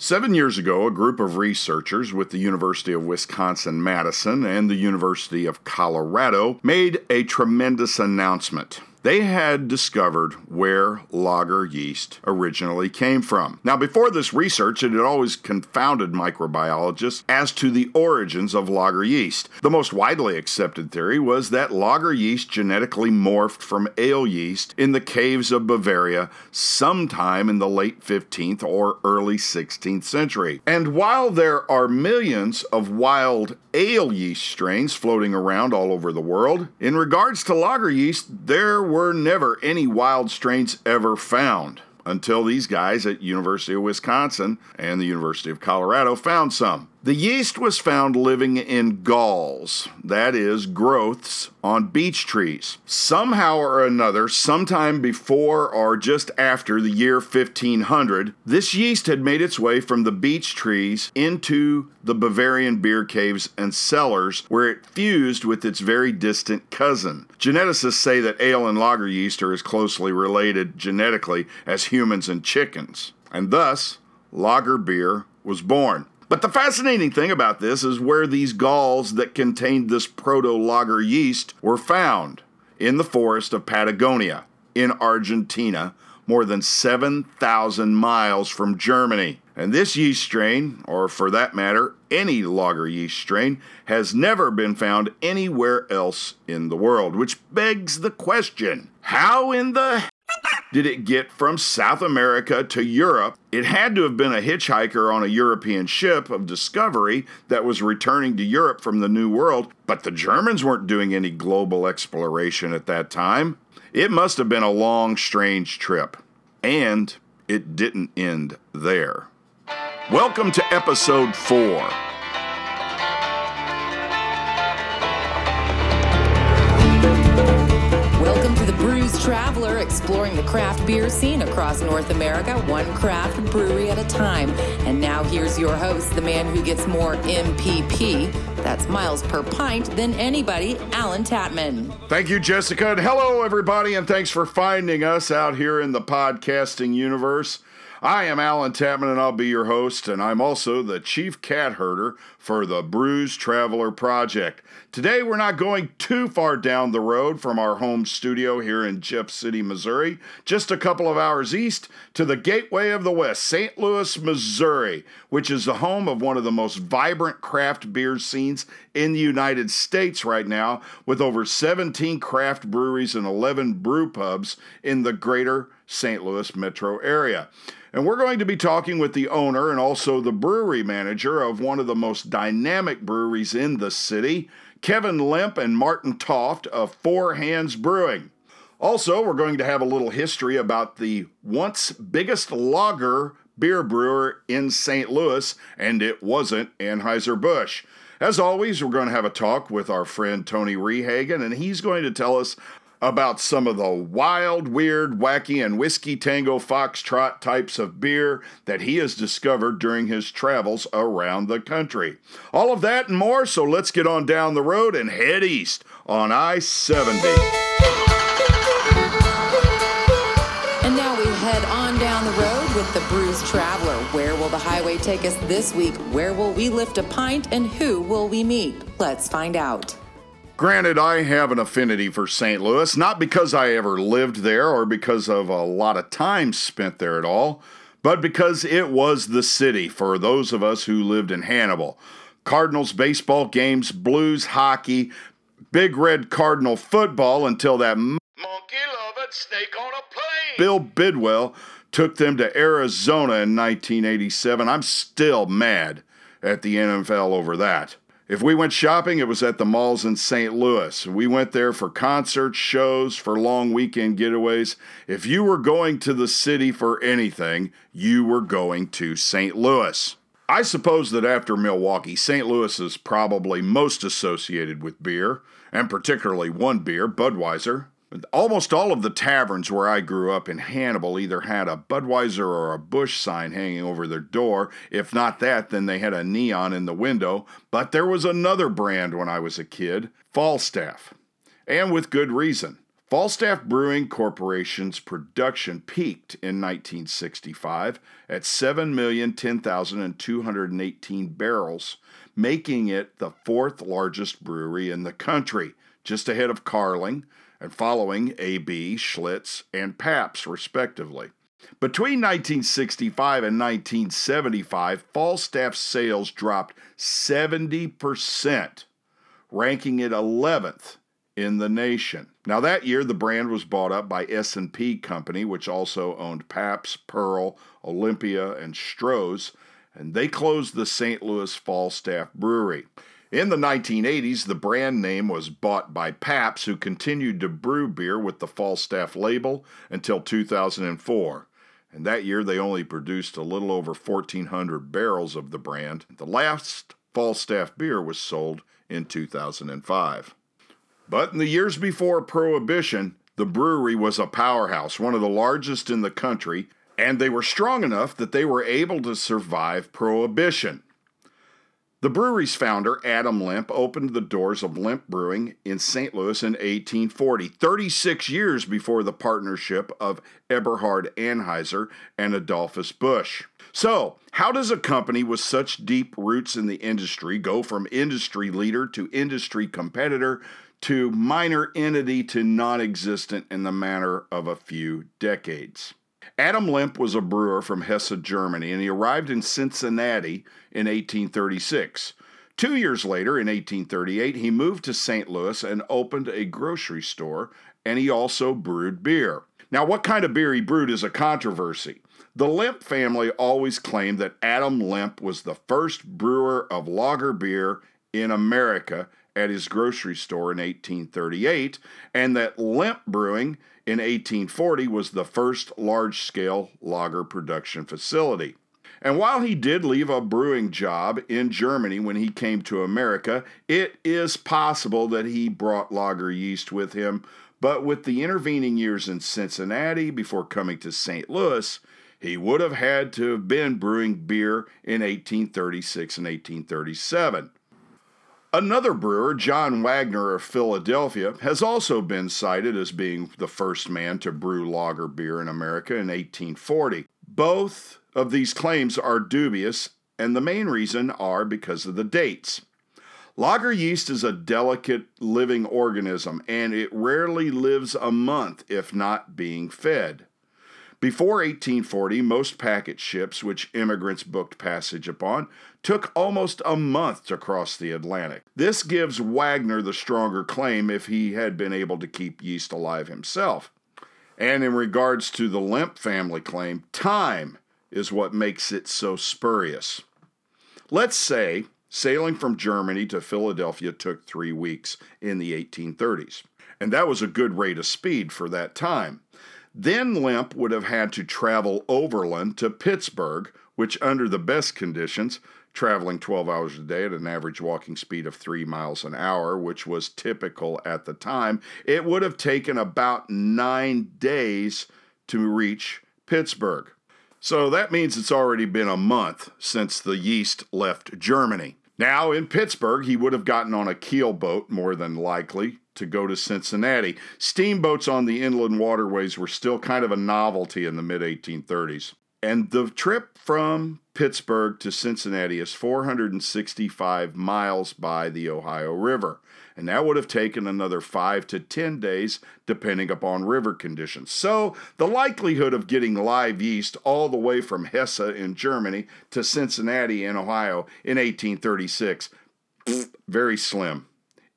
Seven years ago, a group of researchers with the University of Wisconsin Madison and the University of Colorado made a tremendous announcement they had discovered where lager yeast originally came from. Now, before this research, it had always confounded microbiologists as to the origins of lager yeast. The most widely accepted theory was that lager yeast genetically morphed from ale yeast in the caves of Bavaria sometime in the late 15th or early 16th century. And while there are millions of wild ale yeast strains floating around all over the world, in regards to lager yeast, there were never any wild strains ever found until these guys at University of Wisconsin and the University of Colorado found some. The yeast was found living in galls, that is, growths on beech trees. Somehow or another, sometime before or just after the year 1500, this yeast had made its way from the beech trees into the Bavarian beer caves and cellars, where it fused with its very distant cousin. Geneticists say that ale and lager yeast are as closely related genetically as humans and chickens, and thus, lager beer was born. But the fascinating thing about this is where these galls that contained this proto lager yeast were found in the forest of Patagonia in Argentina, more than 7,000 miles from Germany. And this yeast strain, or for that matter, any lager yeast strain, has never been found anywhere else in the world, which begs the question how in the did it get from South America to Europe? It had to have been a hitchhiker on a European ship of discovery that was returning to Europe from the New World, but the Germans weren't doing any global exploration at that time. It must have been a long, strange trip. And it didn't end there. Welcome to episode 4 Welcome to the Brews traveler exploring the craft beer scene across North America, one craft brewery at a time. And now here's your host, the man who gets more MPP, that's miles per pint, than anybody, Allen Tatman. Thank you, Jessica. And hello, everybody, and thanks for finding us out here in the podcasting universe. I am Allen Tatman, and I'll be your host, and I'm also the chief cat herder for the Brews Traveler Project. Today, we're not going too far down the road from our home studio here in Jeff City, Missouri, just a couple of hours east to the gateway of the West, St. Louis, Missouri, which is the home of one of the most vibrant craft beer scenes in the United States right now, with over 17 craft breweries and 11 brew pubs in the greater St. Louis metro area. And we're going to be talking with the owner and also the brewery manager of one of the most dynamic breweries in the city, Kevin Lemp and Martin Toft of Four Hands Brewing. Also, we're going to have a little history about the once biggest lager beer brewer in St. Louis, and it wasn't Anheuser-Busch. As always, we're going to have a talk with our friend Tony Rehagen, and he's going to tell us about some of the wild, weird, wacky, and whiskey tango foxtrot types of beer that he has discovered during his travels around the country. All of that and more, so let's get on down the road and head east on I 70. And now we head on down the road with the Brews Traveler. Where will the highway take us this week? Where will we lift a pint? And who will we meet? Let's find out. Granted, I have an affinity for St. Louis, not because I ever lived there or because of a lot of time spent there at all, but because it was the city for those of us who lived in Hannibal. Cardinals baseball games, Blues hockey, Big Red Cardinal football until that monkey loving snake on a plane. Bill Bidwell took them to Arizona in 1987. I'm still mad at the NFL over that. If we went shopping, it was at the malls in St. Louis. We went there for concerts, shows, for long weekend getaways. If you were going to the city for anything, you were going to St. Louis. I suppose that after Milwaukee, St. Louis is probably most associated with beer, and particularly one beer, Budweiser. Almost all of the taverns where I grew up in Hannibal either had a Budweiser or a Busch sign hanging over their door. If not that, then they had a neon in the window. But there was another brand when I was a kid Falstaff. And with good reason. Falstaff Brewing Corporation's production peaked in 1965 at 7,010,218 barrels, making it the fourth largest brewery in the country, just ahead of Carling and following AB, Schlitz, and Pabst, respectively. Between 1965 and 1975, Falstaff's sales dropped 70%, ranking it 11th in the nation. Now that year the brand was bought up by S&P Company, which also owned Pabst, Pearl, Olympia, and Stroh's, and they closed the St. Louis Falstaff Brewery. In the 1980s, the brand name was bought by Pabst, who continued to brew beer with the Falstaff label until 2004. And that year, they only produced a little over 1,400 barrels of the brand. The last Falstaff beer was sold in 2005. But in the years before Prohibition, the brewery was a powerhouse, one of the largest in the country, and they were strong enough that they were able to survive Prohibition. The brewery's founder, Adam Lemp, opened the doors of Lemp Brewing in St. Louis in 1840, 36 years before the partnership of Eberhard Anheuser and Adolphus Busch. So, how does a company with such deep roots in the industry go from industry leader to industry competitor to minor entity to non existent in the matter of a few decades? Adam Lemp was a brewer from Hesse, Germany, and he arrived in Cincinnati in 1836. Two years later, in 1838, he moved to St. Louis and opened a grocery store, and he also brewed beer. Now, what kind of beer he brewed is a controversy. The Lemp family always claimed that Adam Lemp was the first brewer of lager beer in America at his grocery store in 1838, and that Lemp Brewing in 1840 was the first large scale lager production facility. And while he did leave a brewing job in Germany when he came to America, it is possible that he brought lager yeast with him. But with the intervening years in Cincinnati before coming to St. Louis, he would have had to have been brewing beer in 1836 and 1837. Another brewer, John Wagner of Philadelphia, has also been cited as being the first man to brew lager beer in America in 1840. Both of these claims are dubious, and the main reason are because of the dates. Lager yeast is a delicate living organism, and it rarely lives a month if not being fed. Before 1840, most packet ships which immigrants booked passage upon took almost a month to cross the Atlantic. This gives Wagner the stronger claim if he had been able to keep yeast alive himself. And in regards to the Lemp family claim, time is what makes it so spurious. Let's say sailing from Germany to Philadelphia took three weeks in the 1830s, and that was a good rate of speed for that time. Then Lemp would have had to travel overland to Pittsburgh, which, under the best conditions, traveling 12 hours a day at an average walking speed of three miles an hour, which was typical at the time, it would have taken about nine days to reach Pittsburgh. So that means it's already been a month since the yeast left Germany. Now, in Pittsburgh, he would have gotten on a keel boat, more than likely, to go to Cincinnati. Steamboats on the inland waterways were still kind of a novelty in the mid 1830s. And the trip from Pittsburgh to Cincinnati is 465 miles by the Ohio River. And that would have taken another five to 10 days, depending upon river conditions. So the likelihood of getting live yeast all the way from Hesse in Germany to Cincinnati in Ohio in 1836, very slim.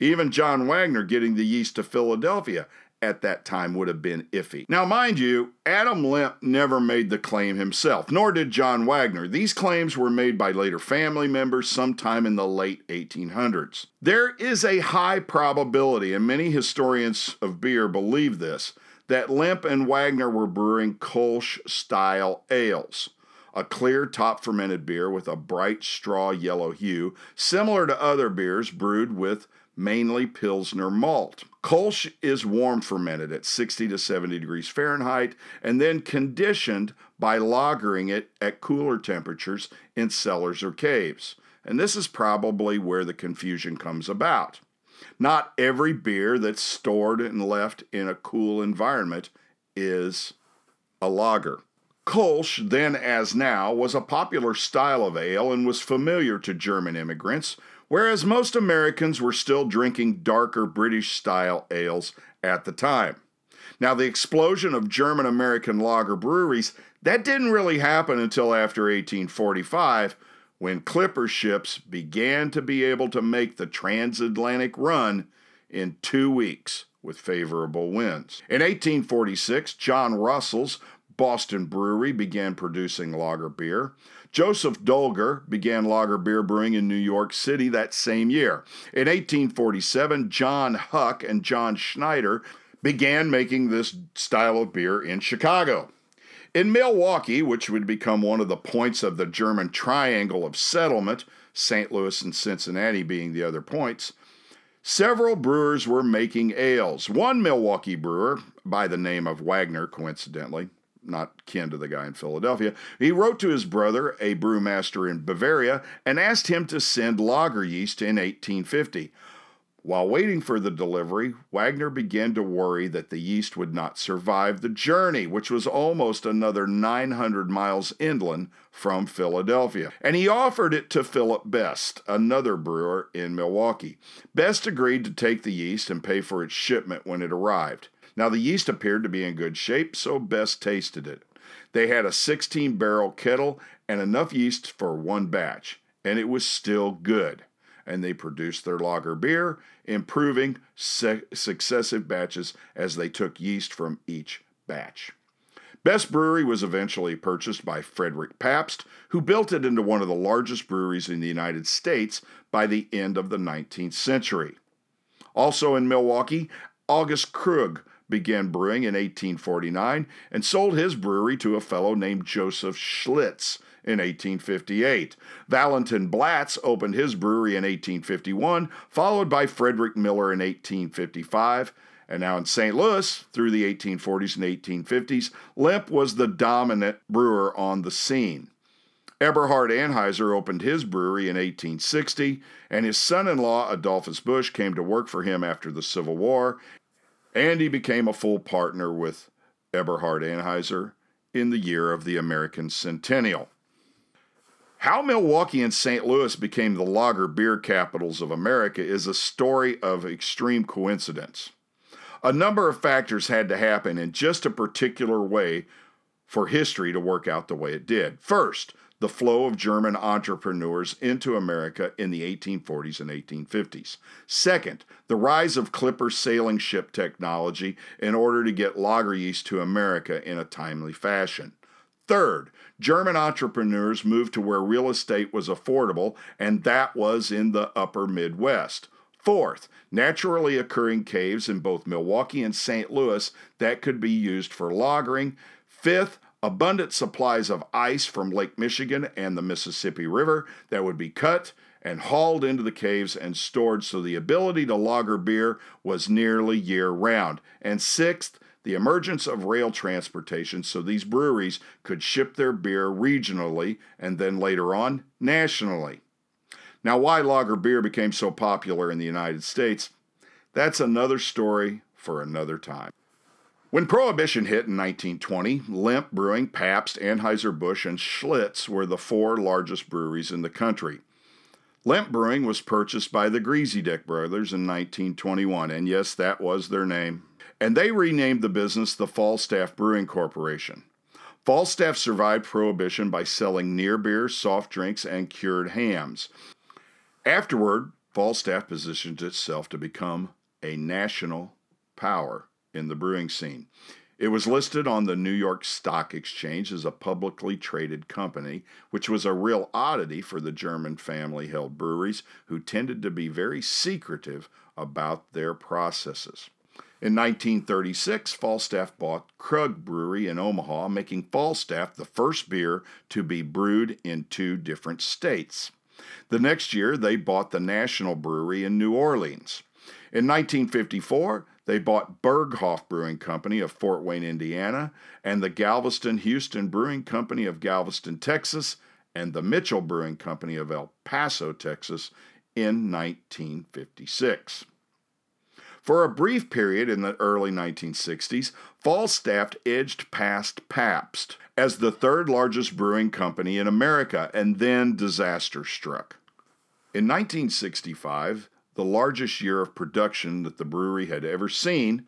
Even John Wagner getting the yeast to Philadelphia at that time would have been iffy. Now, mind you, Adam Lemp never made the claim himself, nor did John Wagner. These claims were made by later family members sometime in the late 1800s. There is a high probability, and many historians of beer believe this, that Lemp and Wagner were brewing Kolsch style ales a clear top fermented beer with a bright straw yellow hue, similar to other beers brewed with mainly Pilsner malt. Kolsch is warm fermented at 60 to 70 degrees Fahrenheit and then conditioned by lagering it at cooler temperatures in cellars or caves. And this is probably where the confusion comes about. Not every beer that's stored and left in a cool environment is a lager. Kolsch, then as now, was a popular style of ale and was familiar to German immigrants, whereas most Americans were still drinking darker British style ales at the time. Now, the explosion of German American lager breweries, that didn't really happen until after 1845 when clipper ships began to be able to make the transatlantic run in two weeks with favorable winds. In 1846, John Russell's Boston Brewery began producing lager beer. Joseph Doelger began lager beer brewing in New York City that same year. In 1847, John Huck and John Schneider began making this style of beer in Chicago. In Milwaukee, which would become one of the points of the German triangle of settlement, St. Louis and Cincinnati being the other points, several brewers were making ales. One Milwaukee brewer, by the name of Wagner, coincidentally, not kin to the guy in Philadelphia, he wrote to his brother, a brewmaster in Bavaria, and asked him to send lager yeast in 1850. While waiting for the delivery, Wagner began to worry that the yeast would not survive the journey, which was almost another 900 miles inland from Philadelphia. And he offered it to Philip Best, another brewer in Milwaukee. Best agreed to take the yeast and pay for its shipment when it arrived. Now, the yeast appeared to be in good shape, so Best tasted it. They had a 16 barrel kettle and enough yeast for one batch, and it was still good and they produced their lager beer, improving se- successive batches as they took yeast from each batch. Best Brewery was eventually purchased by Frederick Pabst, who built it into one of the largest breweries in the United States by the end of the 19th century. Also in Milwaukee, August Krug began brewing in 1849 and sold his brewery to a fellow named Joseph Schlitz in 1858. Valentin Blatz opened his brewery in 1851, followed by Frederick Miller in 1855. And now in St. Louis, through the 1840s and 1850s, Lemp was the dominant brewer on the scene. Eberhard Anheuser opened his brewery in 1860, and his son in law, Adolphus Busch, came to work for him after the Civil War, and he became a full partner with Eberhard Anheuser in the year of the American Centennial. How Milwaukee and St. Louis became the lager beer capitals of America is a story of extreme coincidence. A number of factors had to happen in just a particular way for history to work out the way it did. First, the flow of German entrepreneurs into America in the 1840s and 1850s. Second, the rise of clipper sailing ship technology in order to get lager yeast to America in a timely fashion. Third, German entrepreneurs moved to where real estate was affordable, and that was in the upper Midwest. Fourth, naturally occurring caves in both Milwaukee and St. Louis that could be used for lagering. Fifth, abundant supplies of ice from Lake Michigan and the Mississippi River that would be cut and hauled into the caves and stored so the ability to lager beer was nearly year round. And sixth, the emergence of rail transportation so these breweries could ship their beer regionally and then later on nationally. Now, why lager beer became so popular in the United States, that's another story for another time. When Prohibition hit in 1920, Lemp Brewing, Pabst, Anheuser-Busch, and Schlitz were the four largest breweries in the country. Lemp Brewing was purchased by the Griesedieck brothers in 1921, and yes, that was their name and they renamed the business the Falstaff Brewing Corporation. Falstaff survived Prohibition by selling near beer, soft drinks, and cured hams. Afterward, Falstaff positioned itself to become a national power in the brewing scene. It was listed on the New York Stock Exchange as a publicly traded company, which was a real oddity for the German family held breweries, who tended to be very secretive about their processes. In 1936, Falstaff bought Krug Brewery in Omaha, making Falstaff the first beer to be brewed in two different states. The next year, they bought the National Brewery in New Orleans. In 1954, they bought Berghoff Brewing Company of Fort Wayne, Indiana, and the Galveston Houston Brewing Company of Galveston, Texas, and the Mitchell Brewing Company of El Paso, Texas in 1956. For a brief period in the early 1960s, Falstaff edged past Pabst as the third largest brewing company in America, and then disaster struck. In 1965, the largest year of production that the brewery had ever seen,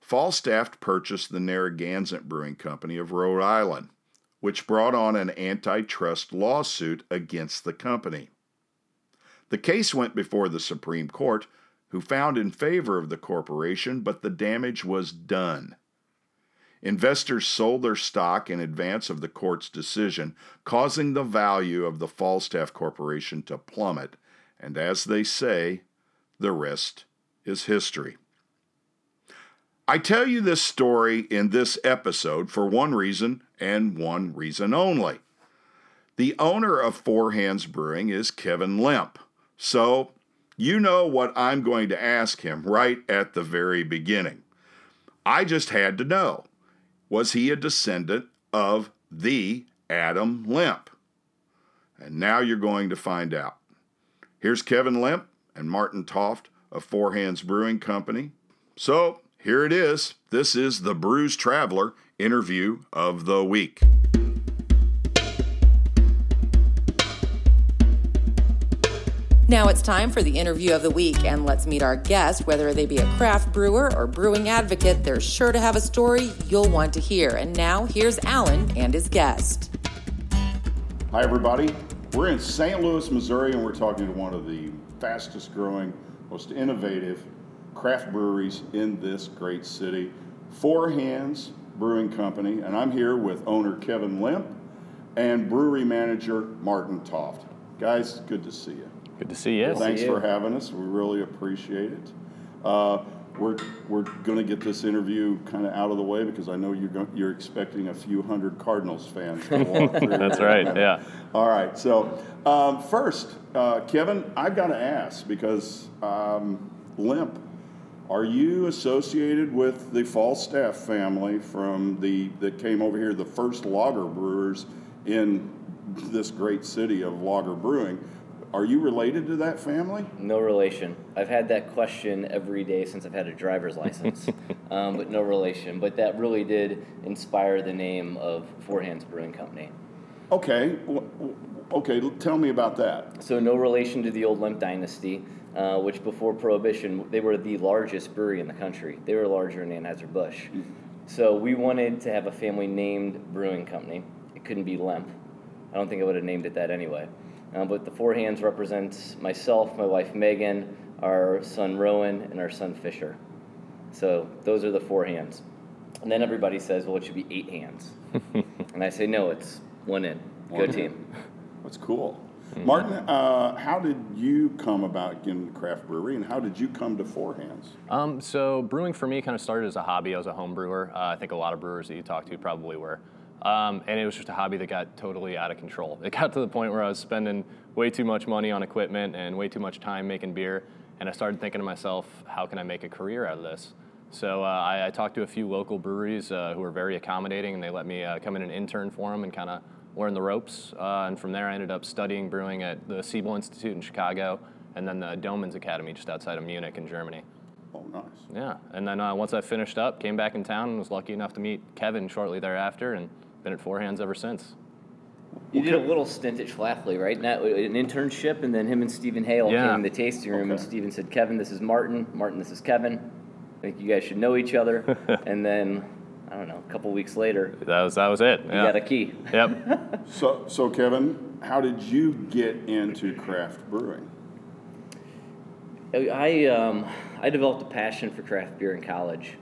Falstaff purchased the Narragansett Brewing Company of Rhode Island, which brought on an antitrust lawsuit against the company. The case went before the Supreme Court, who found in favor of the corporation, but the damage was done. Investors sold their stock in advance of the court's decision, causing the value of the Falstaff Corporation to plummet, and as they say, the rest is history. I tell you this story in this episode for one reason and one reason only. The owner of Four Hands Brewing is Kevin Lemp, So, you know what I'm going to ask him right at the very beginning. I just had to know was he a descendant of the Adam Lemp? And now you're going to find out. Here's Kevin Lemp and Martin Toft of Four Hands Brewing Company. So, here it is. This is the Brews Traveler interview of the week. Now it's time for the interview of the week, and let's meet our guest. Whether they be a craft brewer or brewing advocate, they're sure to have a story you'll want to hear. And now here's Alan and his guest. Hi, everybody. We're in St. Louis, Missouri, and we're talking to one of the fastest growing, most innovative craft breweries in this great city, Four Hands Brewing Company. And I'm here with owner Kevin Lemp and brewery manager Martin Toft. Guys, good to see you. Good to see you. Thanks see you. for having us. We really appreciate it. Uh, we're we're going to get this interview kind of out of the way because I know you're go- you're expecting a few hundred Cardinals fans to walk through. That's right. Yeah. All right. So um, first, uh, Kevin, I've got to ask because um, Lemp, are you associated with the Falstaff family from the that came over here, the first lager brewers in this great city of lager brewing? Are you related to that family? No relation. I've had that question every day since I've had a driver's license, um, but no relation. But that really did inspire the name of Four Hands Brewing Company. Okay. Okay. Tell me about that. So no relation to the old Lemp dynasty, uh, which before Prohibition they were the largest brewery in the country. They were larger than Anheuser Busch. So we wanted to have a family named brewing company. It couldn't be Lemp. I don't think I would have named it that anyway. Uh, but the Four Hands represents myself, my wife Megan, our son Rowan, and our son Fisher. So those are the four hands. And then everybody says, well, it should be eight hands. and I say, no, it's one in. Go in. team. That's cool. Martin, uh, how did you come about getting into craft brewery, and how did you come to Four Hands? Um, so brewing for me kind of started as a hobby. I was a home brewer. Uh, I think a lot of brewers that you talk to probably were. Um, and it was just a hobby that got totally out of control. It got to the point where I was spending way too much money on equipment and way too much time making beer. And I started thinking to myself, how can I make a career out of this? So uh, I, I talked to a few local breweries uh, who were very accommodating, and they let me uh, come in and intern for them and kind of learn the ropes. Uh, and from there, I ended up studying brewing at the Siebel Institute in Chicago, and then the Doemens Academy just outside of Munich in Germany. Oh, nice. Yeah, and then uh, once I finished up, came back in town and was lucky enough to meet Kevin shortly thereafter, and been at Four Hands ever since. You did a little stint at Schlafly, right? Not, an internship, and then him and Stephen Hale Yeah. came in the tasting room, and Stephen said, Kevin, this is Martin. Martin, this is Kevin. I think you guys should know each other. and then, I don't know, a couple weeks later, That was that was it. you Yeah. got a key. Yep. So, so Kevin, how did you get into craft brewing? I, um, I developed a passion for craft beer in college.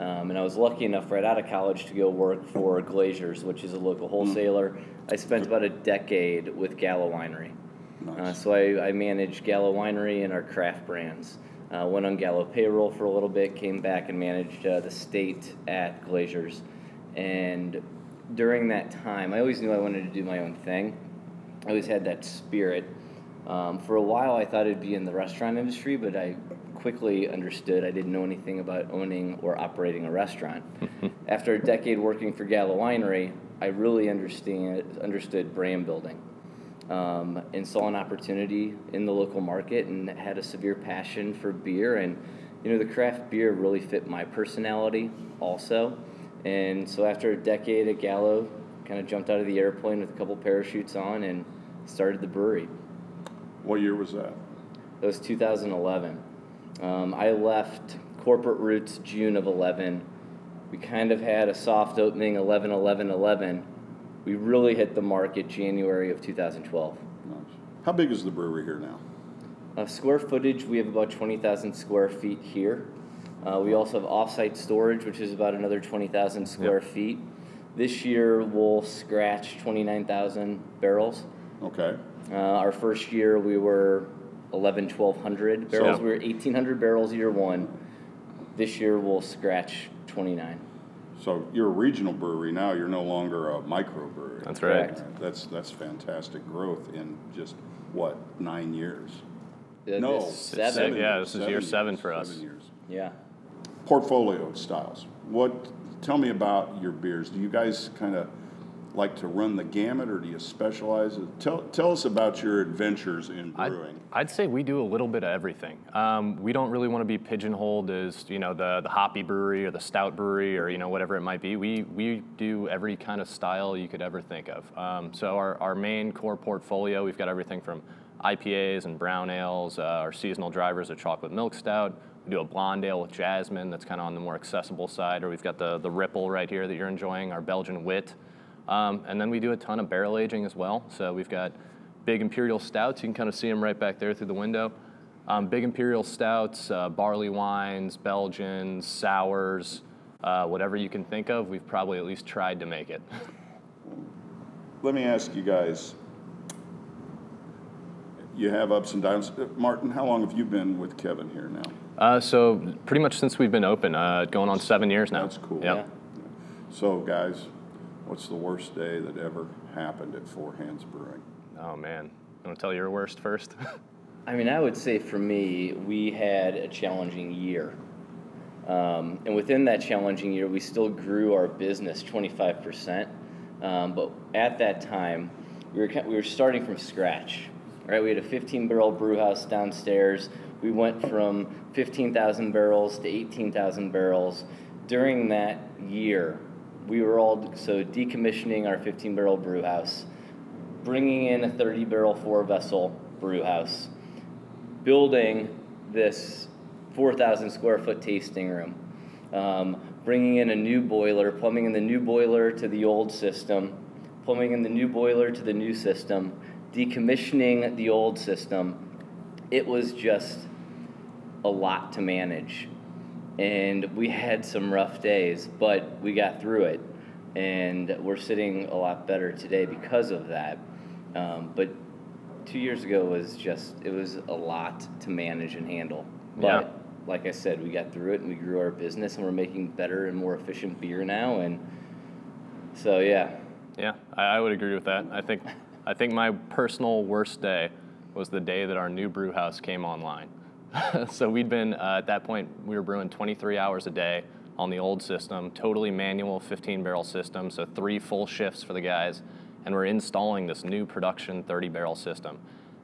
Um, and I was lucky enough right out of college to go work for Glaziers, which is a local wholesaler. I spent about a decade with Gallo Winery. Uh, so I, I managed Gallo Winery and our craft brands. Uh, went on Gallo payroll for a little bit, came back and managed uh, the state at Glaziers. And during that time, I always knew I wanted to do my own thing. I always had that spirit. Um, for a while, I thought it'd be in the restaurant industry, but I quickly understood I didn't know anything about owning or operating a restaurant. After a decade working for Gallo Winery, I really understand understood brand building um, and saw an opportunity in the local market and had a severe passion for beer and you know, the craft beer really fit my personality also. And so after a decade at Gallo, kind of jumped out of the airplane with a couple parachutes on and started the brewery. What year was that? That was 2011. Um, I left corporate roots June of 11. We kind of had a soft opening 11 11 11. We really hit the market January of 2012. Nice. How big is the brewery here now? Uh, square footage, we have about 20,000 square feet here. Uh, we also have offsite storage, which is about another 20,000 square feet. This year, we'll scratch 29,000 barrels. Okay. Uh, our first year, we were 11, 1,200 barrels. So- we were 1,800 barrels year one. This year, we'll scratch 29. So you're a regional brewery now. You're no longer a microbrewery. That's right. Correct. That's that's fantastic growth in just what nine years? Uh, no, this seven. Yeah, this is year years, seven for us. Seven years. Yeah. Portfolio styles. What? Tell me about your beers. Do you guys kind of like to run the gamut, or do you specialize? Tell tell us about your adventures in I'd, brewing. I'd say we do a little bit of everything. Um, we don't really want to be pigeonholed as you know the the hoppy brewery or the stout brewery or you know whatever it might be. We we do every kind of style you could ever think of. Um, so our, our main core portfolio, we've got everything from IPAs and brown ales. Uh, our seasonal drivers are chocolate milk stout. We do a blonde ale with jasmine that's kind of on the more accessible side. Or we've got the the ripple right here that you're enjoying. Our Belgian wit. Um, and then we do a ton of barrel aging as well. So we've got big imperial stouts. You can kind of see them right back there through the window. Um, big imperial stouts, uh, barley wines, Belgians, sours, uh, whatever you can think of. We've probably at least tried to make it. Let me ask you guys. You have ups and downs. Uh, Martin, how long have you been with Kevin here now? Uh, so pretty much since we've been open, uh, going on seven years now. That's cool. Yep. So, guys, what's the worst day that ever happened at Four Hands Brewing? Oh man, you want to tell your worst first? I mean, I would say for me, we had a challenging year. Um, and within that challenging year, we still grew our business 25%. Um, but at that time, we were, we were starting from scratch. Right? We had a 15 barrel brew house downstairs. We went from 15,000 barrels to 18,000 barrels. During that year, we were all so decommissioning our 15 barrel brew house, bringing in a 30 barrel four vessel brew house, building this 4,000 square foot tasting room, um, bringing in a new boiler, plumbing in the new boiler to the old system, plumbing in the new boiler to the new system, decommissioning the old system. It was just a lot to manage. And we had some rough days, but we got through it. And we're sitting a lot better today because of that. Um, but two years ago was just, it was a lot to manage and handle. But Yeah. like I said, we got through it and we grew our business and we're making better and more efficient beer now. And so, yeah, Yeah, I, I would agree with that. I think, I think my personal worst day was the day that our new brew house came online. so we'd been uh, at that point we were brewing 23 hours a day on the old system, totally manual 15 barrel system, so three full shifts for the guys, and we're installing this new production 30 barrel system.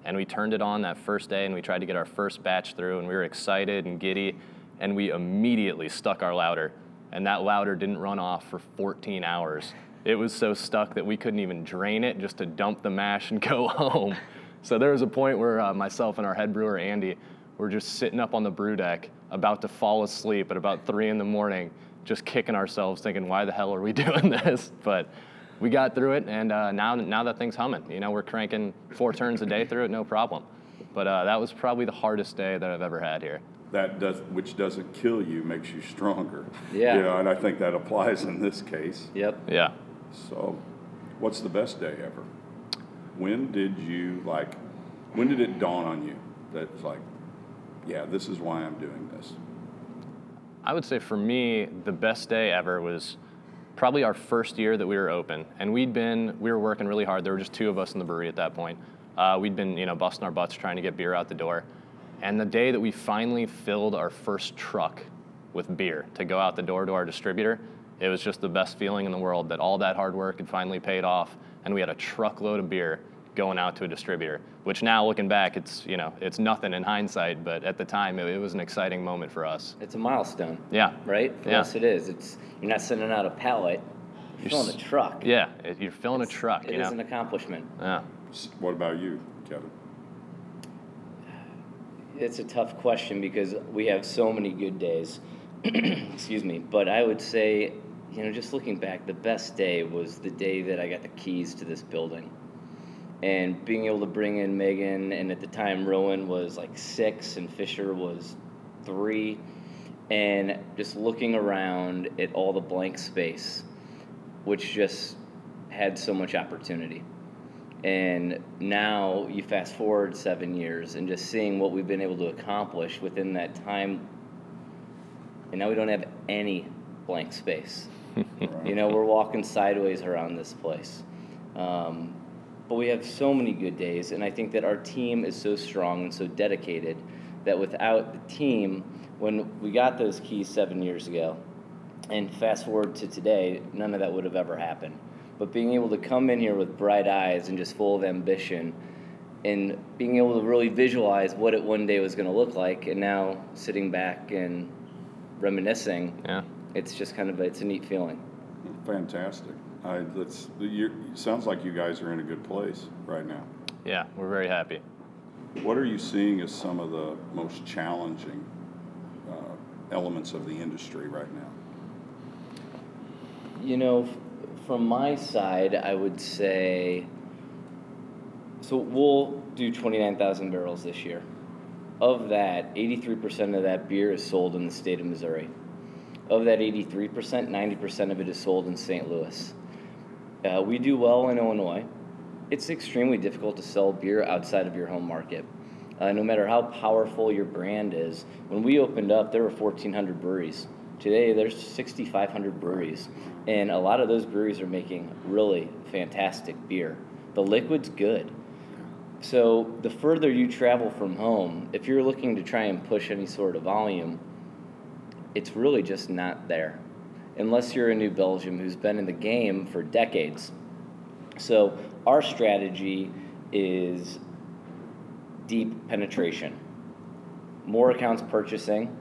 And we turned it on that first day and we tried to get our first batch through and we were excited and giddy and we immediately stuck our lauter and that lauter didn't run off for 14 hours. It was so stuck that we couldn't even drain it just to dump the mash and go home. So there was a point where uh, myself and our head brewer Andy were just sitting up on the brew deck, about to fall asleep at about three in the morning, just kicking ourselves, thinking, "Why the hell are we doing this?" But we got through it, and uh, now now that thing's humming. You know, we're cranking four turns a day through it, no problem. But uh, that was probably the hardest day that I've ever had here. That does, which doesn't kill you, makes you stronger. Yeah. You know, and I think that applies in this case. yep. Yeah. So, what's the best day ever? When did you like? When did it dawn on you that it's like, yeah, this is why I'm doing this? I would say for me, the best day ever was probably our first year that we were open, and we'd been we were working really hard. There were just two of us in the brewery at that point. Uh, we'd been you know busting our butts trying to get beer out the door, and the day that we finally filled our first truck with beer to go out the door to our distributor, it was just the best feeling in the world that all that hard work had finally paid off, and we had a truckload of beer going out to a distributor. Which now looking back, it's you know it's nothing in hindsight, but at the time it, it was an exciting moment for us. It's a milestone. Yeah. Right. For Yeah. us, it is. It's you're not sending out a pallet. You're, You're filling a s- truck. Yeah, it, you're filling a truck. It you is an accomplishment. yeah. What about you, Kevin? It's a tough question because we have so many good days. Excuse me. But I would say, you know, just looking back, the best day was the day that I got the keys to this building. And being able to bring in Megan, and at the time, Rowan was like six and Fisher was three. And just looking around at all the blank space, which just had so much opportunity. And now you fast forward seven years and just seeing what we've been able to accomplish within that time. And now we don't have any blank space. You know, we're walking sideways around this place. Um, but we have so many good days, and I think that our team is so strong and so dedicated that without the team, when we got those keys seven years ago, and fast forward to today, none of that would have ever happened. But being able to come in here with bright eyes and just full of ambition, and being able to really visualize what it one day was going to look like, and now sitting back and reminiscing, Yeah. it's just kind of it's a neat feeling. Fantastic. I, that's, you, sounds like you guys are in a good place right now. Yeah, we're very happy. What are you seeing as some of the most challenging uh, elements of the industry right now? You know, f- from my side, I would say so we'll do 29,000 barrels this year. Of that, 83% of that beer is sold in the state of Missouri. Of that 83%, 90% of it is sold in St. Louis. Uh, we do well in Illinois. It's extremely difficult to sell beer outside of your home market. Uh, no matter how powerful your brand is, when we opened up, there were 1,400 breweries. Today, there's 6,500 breweries, and a lot of those breweries are making really fantastic beer. The liquid's good. So, the further you travel from home, if you're looking to try and push any sort of volume, it's really just not there. Unless you're a New Belgium who's been in the game for decades. So, our strategy is deep penetration, more accounts purchasing,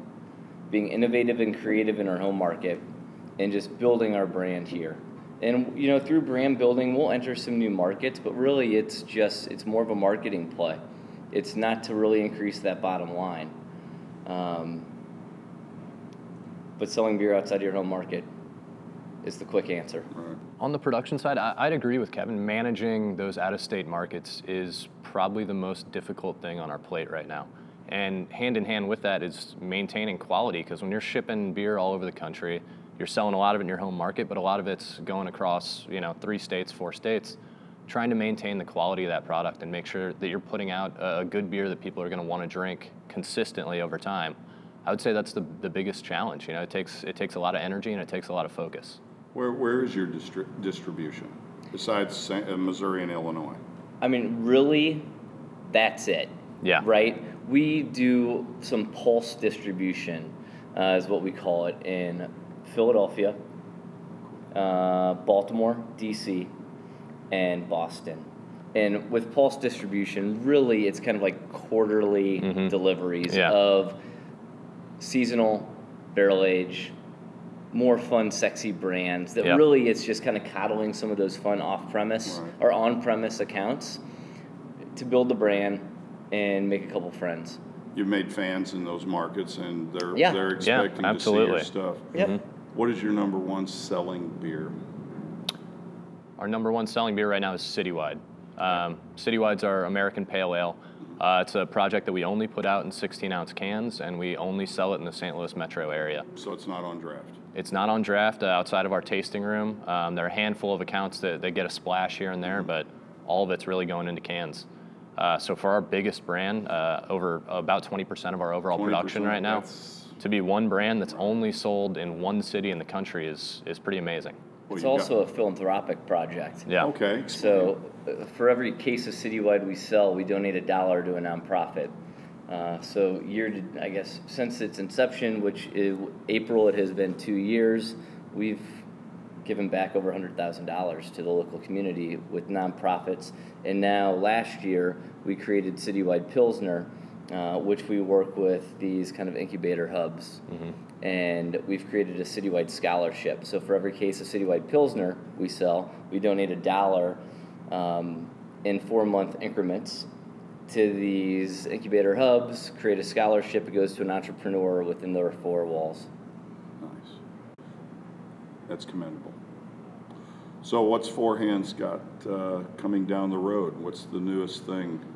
being innovative and creative in our home market, and just building our brand here. And you know, through brand building, we'll enter some new markets, but really, it's just it's more of a marketing play. It's not to really increase that bottom line. Um, but selling beer outside of your home market is the quick answer. Right. On the production side, I, I'd agree with Kevin. Managing those out-of-state markets is probably the most difficult thing on our plate right now. And hand in hand with that is maintaining quality because when you're shipping beer all over the country, you're selling a lot of it in your home market, but a lot of it's going across, you know, three states, four states. Trying to maintain the quality of that product and make sure that you're putting out a a good beer that people are going to want to drink consistently over time. I would say that's the, the biggest challenge. You know, it takes it takes a lot of energy and it takes a lot of focus. Where, where is your distri- distribution besides uh, Missouri and Illinois? I mean, really, that's it. Yeah. Right? We do some pulse distribution, uh, is what we call it, in Philadelphia, uh, Baltimore, D.C., and Boston. And with pulse distribution, really, it's kind of like quarterly deliveries Yeah. of seasonal barrel age, more fun, sexy brands that Yep. really it's just kind of coddling some of those fun off premise Right. or on premise accounts to build the brand and make a couple friends. You've made fans in those markets, and they're Yeah. they're Yeah, expecting to see your stuff. Yep. What is your number one selling beer? Our number one selling beer right now is Citywide. Um, Citywide's our American Pale Ale. Uh, it's a project that we only put out in 16 ounce cans, and we only sell it in the St. Louis metro area. So it's not on draft. It's not on draft uh, outside of our tasting room. Um, there are a handful of accounts that, that get a splash here and there, but all of it's really going into cans. Uh, so for our biggest brand, uh, over about 20% of our overall production right now, to be one brand that's only sold in one city in the country is, is pretty amazing. Well, It's you got- also a philanthropic project. Yeah. Okay. So, uh, for every case of Citywide we sell, we donate a dollar to a nonprofit. Uh, so, year to, I guess, since its inception, which is April, it has been two years, we've given back over $100,000 to the local community with nonprofits. And now last year, we created Citywide Pilsner, uh, which we work with these kind of incubator hubs. And we've created a citywide scholarship. So for every case of Citywide Pilsner we sell, we donate a dollar um, in four month increments to these incubator hubs, create a scholarship. It goes to an entrepreneur within their four walls. Nice. That's commendable. So, what's Four Hands got uh, coming down the road? What's the newest thing that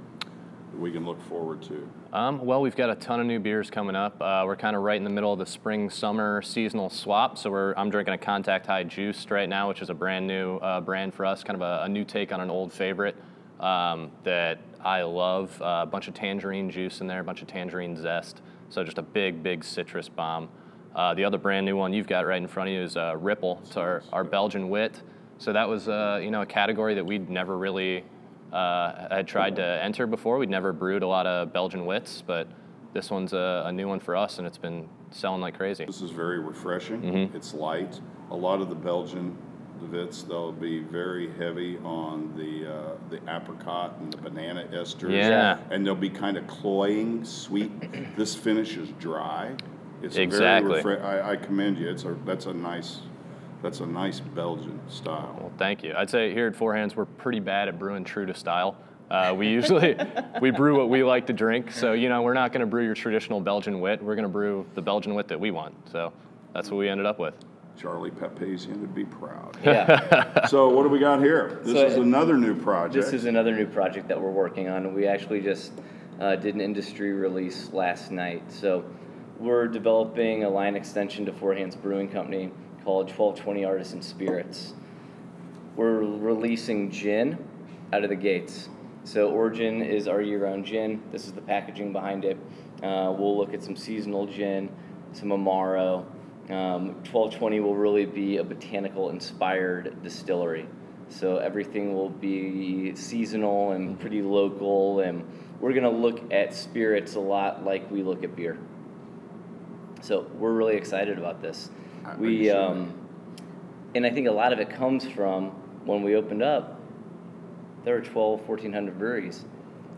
we can look forward to? Um, well, we've got a ton of new beers coming up. Uh, we're kind of right in the middle of the spring summer seasonal swap. So we're I'm drinking a Contact High Juiced right now, which is a brand new uh, brand for us, kind of a, a new take on an old favorite um, that I love. Uh, a bunch of tangerine juice in there, a bunch of tangerine zest. So just a big, big citrus bomb. Uh, the other brand new one you've got right in front of you is uh, Ripple. It's our, our Belgian wit. So that was uh, you know a category that we'd never really uh, had tried to enter before. We'd never brewed a lot of Belgian wits, but this one's a, a new one for us, and it's been selling like crazy. This is very refreshing. Mm-hmm. It's light. A lot of the Belgian the Vits, they'll be very heavy on the uh, the apricot and the banana esters. Yeah. And they'll be kind of cloying, sweet. this finish is dry. It's Exactly. very refre- I, I commend you. It's a that's a nice that's a nice Belgian style. Well, thank you. I'd say here at Four Hands, we're pretty bad at brewing true to style. Uh, we usually we brew what we like to drink. So you know, we're not going to brew your traditional Belgian wit. We're going to brew the Belgian wit that we want. So that's what we ended up with. Charlie Papazian would be proud. Yeah. so what do we got here? This So- is another new project. This is another new project that we're working on. We actually just uh, did an industry release last night. So we're developing a line extension to Four Hands Brewing Company called 1220 Artisan Spirits. We're releasing gin out of the gates. So Origin is our year-round gin. This is the packaging behind it. Uh, we'll look at some seasonal gin, some Amaro. Um, 1220 will really be a botanical-inspired distillery. So everything will be seasonal and pretty local, and we're gonna look at spirits a lot like we look at beer. So we're really excited about this. I- We um, and I think a lot of it comes from when we opened up. There were 12, 1400 breweries.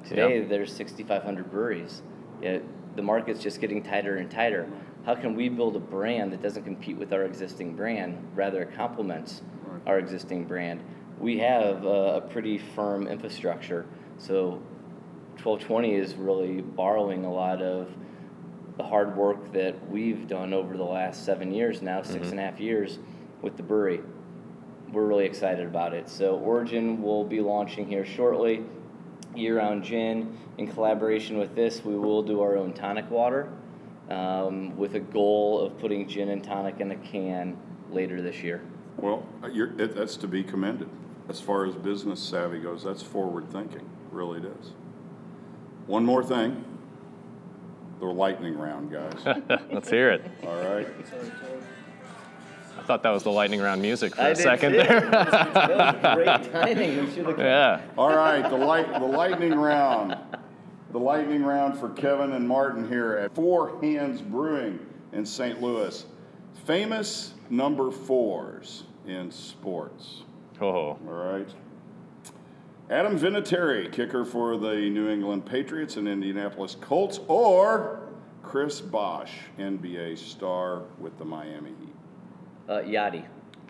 Today Yep. there's 6,500 breweries. The market's just getting tighter and tighter. How can we build a brand that doesn't compete with our existing brand, rather it complements Right. our existing brand? We have a, a pretty firm infrastructure, so 1220 is really borrowing a lot of the hard work that we've done over the last seven years now, six and a half years with the brewery. We're really excited about it. So Origin will be launching here shortly. Year-round gin. In collaboration with this, we will do our own tonic water, um, with a goal of putting gin and tonic in a can later this year. Well, you're, it, that's to be commended. As far as business savvy goes, that's forward thinking. Really it is. One more thing. The lightning round, guys. Let's hear it. All right. I thought that was the lightning round music for I a did second too. there. That was great timing. We should have. yeah. All right. The light, the lightning round. The lightning round for Kevin and Martin here at Four Hands Brewing in St. Louis. Famous number fours in sports. Oh, All right. Adam Vinatieri, kicker for the New England Patriots and Indianapolis Colts, or Chris Bosh, NBA star with the Miami Heat. Uh, Yadi.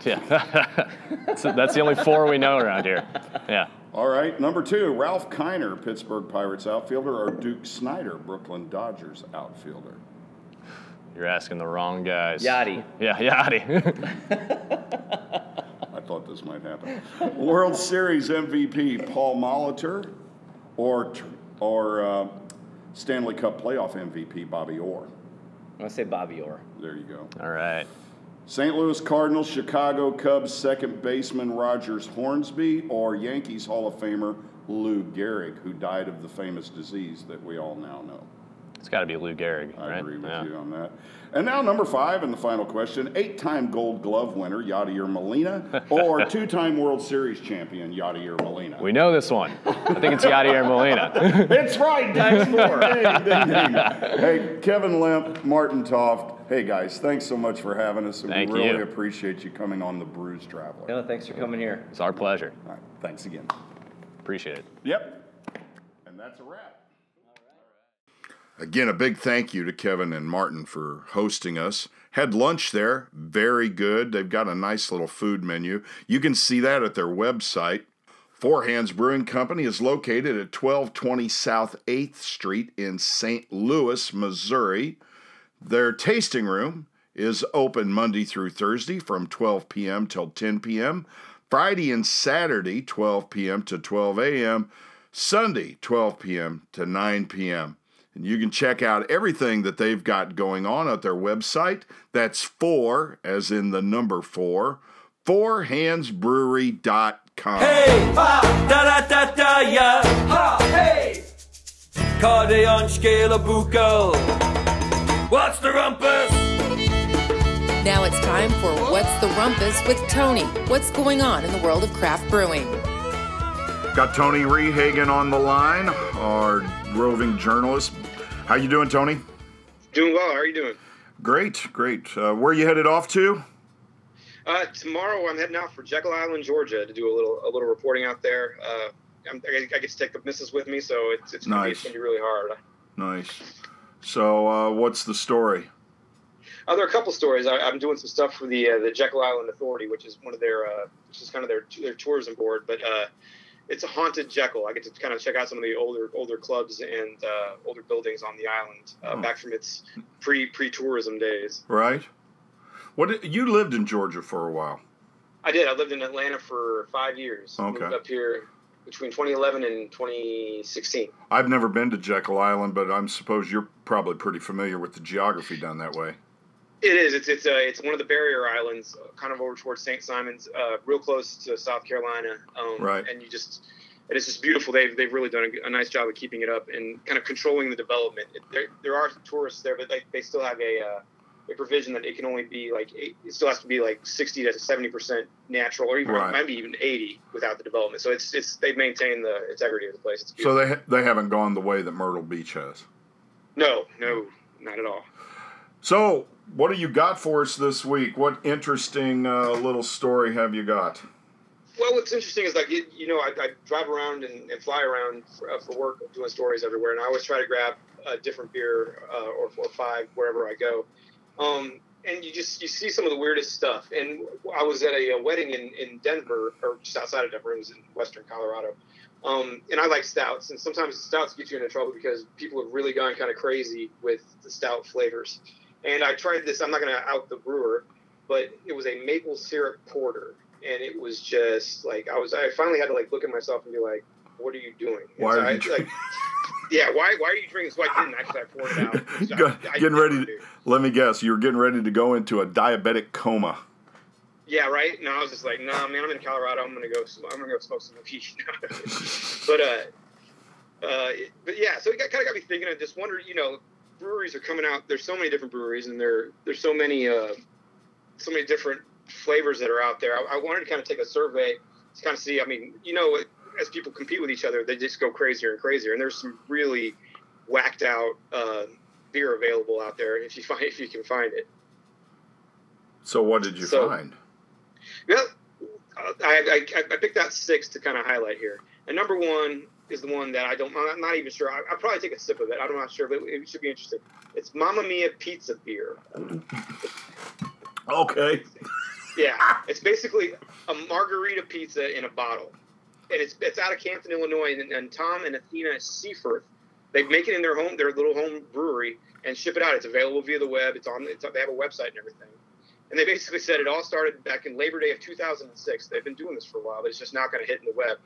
yeah. so that's the only four we know around here. Yeah. All right, number two, Ralph Kiner, Pittsburgh Pirates outfielder, or Duke Snider, Brooklyn Dodgers outfielder. You're asking the wrong guys. Yadi. Yeah, Yadi. I thought this might happen. World Series MVP Paul Molitor, or or uh, Stanley Cup playoff MVP Bobby Orr. I'm gonna say Bobby Orr. There you go. All right. St. Louis Cardinals, Chicago Cubs second baseman Rogers Hornsby, or Yankees Hall of Famer Lou Gehrig, who died of the famous disease that we all now know. It's got to be Lou Gehrig, I right? agree with yeah. you on that. And now, number five, and the final question eight time Gold Glove winner Yadier Molina, or two time World Series champion Yadier Molina? We know this one. I think it's Yadier Molina. it's right, times four. hey, ding, ding. hey, Kevin Lemp, Martin Toft, Hey guys, thanks so much for having us. Thank we really you. appreciate you coming on the Brews Traveler. No, thanks for coming here. It's our pleasure. All right, thanks again. Appreciate it. Yep. And that's a wrap. Again, a big thank you to Kevin and Martin for hosting us. Had lunch there, very good. They've got a nice little food menu. You can see that at their website. Four Hands Brewing Company is located at 1220 South 8th Street in St. Louis, Missouri. Their tasting room is open Monday through Thursday from 12 p.m. till 10 p.m., Friday and Saturday, 12 p.m. to 12 a.m., Sunday, 12 p.m. to 9 p.m. And you can check out everything that they've got going on at their website. That's four, as in the number four, fourhandsbrewery.com. Hey, ha, da da da da, ja, ha, hey! Cardion scale buccal. What's the rumpus? Now it's time for What's the Rumpus with Tony. What's going on in the world of craft brewing? Got Tony Rehagen on the line, our roving journalist. How you doing, Tony? Doing well. How are you doing? Great, great. Uh, where are you headed off to? Uh, tomorrow I'm heading out for Jekyll Island, Georgia, to do a little a little reporting out there. Uh, I'm, I, I get to take the missus with me, so it's it's gonna, be, Nice. it's gonna be really hard. Nice. So, uh, what's the story? Uh, there are a couple stories. I, I'm doing some stuff for the uh, the Jekyll Island Authority, which is one of their uh, which is kind of their their tourism board, but uh, it's a haunted Jekyll. I get to kind of check out some of the older older clubs and uh, older buildings on the island uh, Oh. back from its pre pre tourism days. Right. What did, you lived in Georgia for a while? I did. I lived in Atlanta for five years. Okay. Moved up here between 2011 and 2016. I've never been to Jekyll Island, but I'm suppose you're probably pretty familiar with the geography down that way. It is. It's it's uh, it's one of the barrier islands, uh, kind of over towards St. Simons, uh, real close to South Carolina. Um, Right. And you just, it is just beautiful. They've they've really done a, a nice job of keeping it up and kind of controlling the development. It, there there are tourists there, but they, they still have a uh, a provision that it can only be like it still has to be like 60 to 70 percent natural, or even Right. maybe even 80 without the development. So it's it's they maintain the integrity of the place. It's So they ha- they haven't gone the way that Myrtle Beach has. no no not at all. So, what do you got for us this week? What interesting uh, little story have you got? Well, what's interesting is like you, you know I, I drive around and, and fly around for, uh, for work, doing stories everywhere, and I always try to grab a different beer uh, or four or five wherever I go. Um, and you just you see some of the weirdest stuff. And I was at a, a wedding in, in Denver, or just outside of Denver. It was in western Colorado. Um, and I like stouts, and sometimes stouts get you into trouble because people have really gone kind of crazy with the stout flavors. And I tried this. I'm not going to out the brewer, but it was a maple syrup porter, and it was just like I was. I finally had to like look at myself and be like, "What are you doing?" And Why so are I, you like, yeah, why why are you drinking? So I didn't actually. I poured it out. I- Go- I getting ready. To, let me guess. You were getting ready to go into a diabetic coma. Yeah, right. No, I was just like, no, man, I'm in Colorado. I'm gonna go. I'm gonna go smoke some weed. but uh, uh, but yeah. So it got, kind of got me thinking. I just wondered, you know, breweries are coming out. There's so many different breweries, and there there's so many uh, so many different flavors that are out there. I, I wanted to kind of take a survey to kind of see. I mean, you know, as people compete with each other, they just go crazier and crazier. And there's some really whacked out uh, beer available out there if you find if you can find it. So, what did you So- find? Well, uh, I, I, I picked out six to kind of highlight here. And number one is the one that I don't, I'm not even sure. I, I'll probably take a sip of it. I'm not sure, but it should be interesting. It's Mamma Mia Pizza Beer. Okay. Yeah, it's basically a margarita pizza in a bottle. And it's, it's out of Campton, Illinois. And, and Tom and Athena Seefurth, they make it in their home, their little home brewery, and ship it out. It's available via the web. It's on. It's, they have a website and everything. And they basically said it all started back in Labor Day of 2006. They've been doing this for a while, but it's just not going to hit in the web.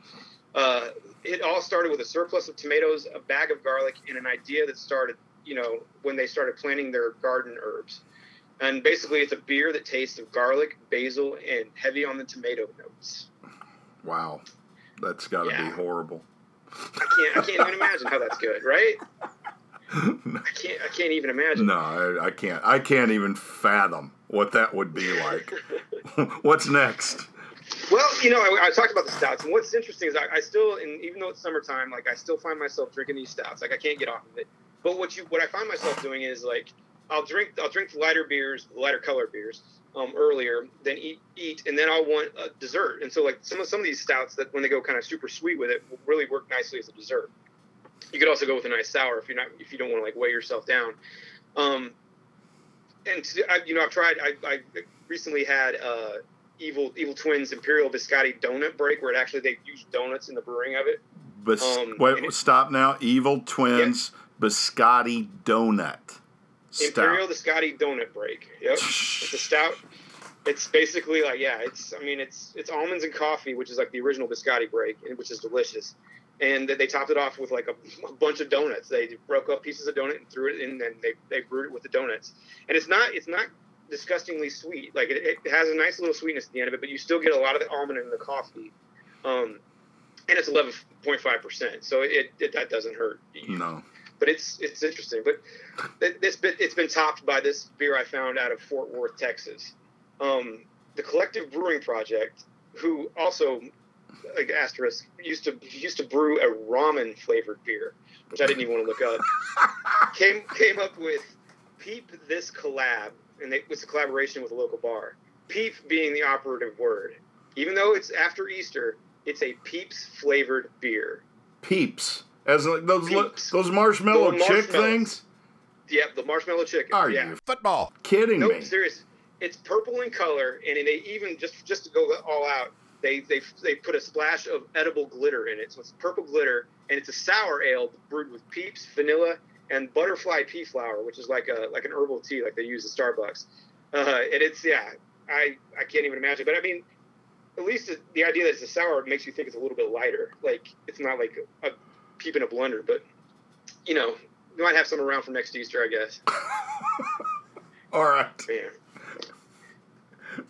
Uh, it all started with a surplus of tomatoes, a bag of garlic, and an idea that started, you know, when they started planting their garden herbs. And basically, it's a beer that tastes of garlic, basil, and heavy on the tomato notes. Wow. That's got to Yeah. be horrible. I can't, I can't even imagine how that's good, right? I can't, I can't even imagine. No, I, I can't. I can't even fathom what that would be like. What's next? Well, you know, I, I talked about the stouts, and what's interesting is I, I still, and even though it's summertime, like I still find myself drinking these stouts. Like I can't get off of it. But what you, what I find myself doing is like I'll drink I'll drink lighter beers, lighter color beers, um, earlier, then eat eat, and then I'll want a dessert. And so like some of some of these stouts that when they go kind of super sweet with it will really work nicely as a dessert. You could also go with a nice sour if you're not if you don't want to like weigh yourself down. Um, and I, you know I've tried I, I recently had uh, Evil Evil Twins Imperial Biscotti Donut Break where it actually they use donuts in the brewing of it. But Um, wait, it- stop now. Evil Twins biscotti donut. Imperial Biscotti Donut Break. Yep, it's a stout. It's basically like yeah, it's I mean it's it's almonds and coffee, which is like the original biscotti break, and- which is delicious. And they topped it off with like a, a bunch of donuts. They broke up pieces of donut and threw it in, and they, they brewed it with the donuts. And it's not it's not disgustingly sweet. Like it, it has a nice little sweetness at the end of it, but you still get a lot of the almond in the coffee. Um, and it's eleven point five percent, so it, it that doesn't hurt. You. No. But it's it's interesting. But this bit it's been topped by this beer I found out of Fort Worth, Texas. Um, the Collective Brewing Project, who also like asterisk used to used to brew a ramen flavored beer, which I didn't even want to look up. came came up with Peep this collab, and it was a collaboration with a local bar. Peep being the operative word. Even though it's after Easter, it's a Peeps flavored beer. Peeps. As like those li- those marshmallow Little chick things. Yep, the marshmallow chicken. Are yeah. you football kidding Nope, me? serious. It's purple in color, and they even just just to go all out, they they they put a splash of edible glitter in it. So it's purple glitter, and it's a sour ale brewed with peeps, vanilla, and butterfly pea flower, which is like a like an herbal tea like they use at Starbucks. Uh, and it's yeah, I I can't even imagine. But I mean, at least the, the idea that it's a sour makes you think it's a little bit lighter. Like it's not like a, a peep in a blender, but you know, we might have some around for next Easter, I guess. All right. Man.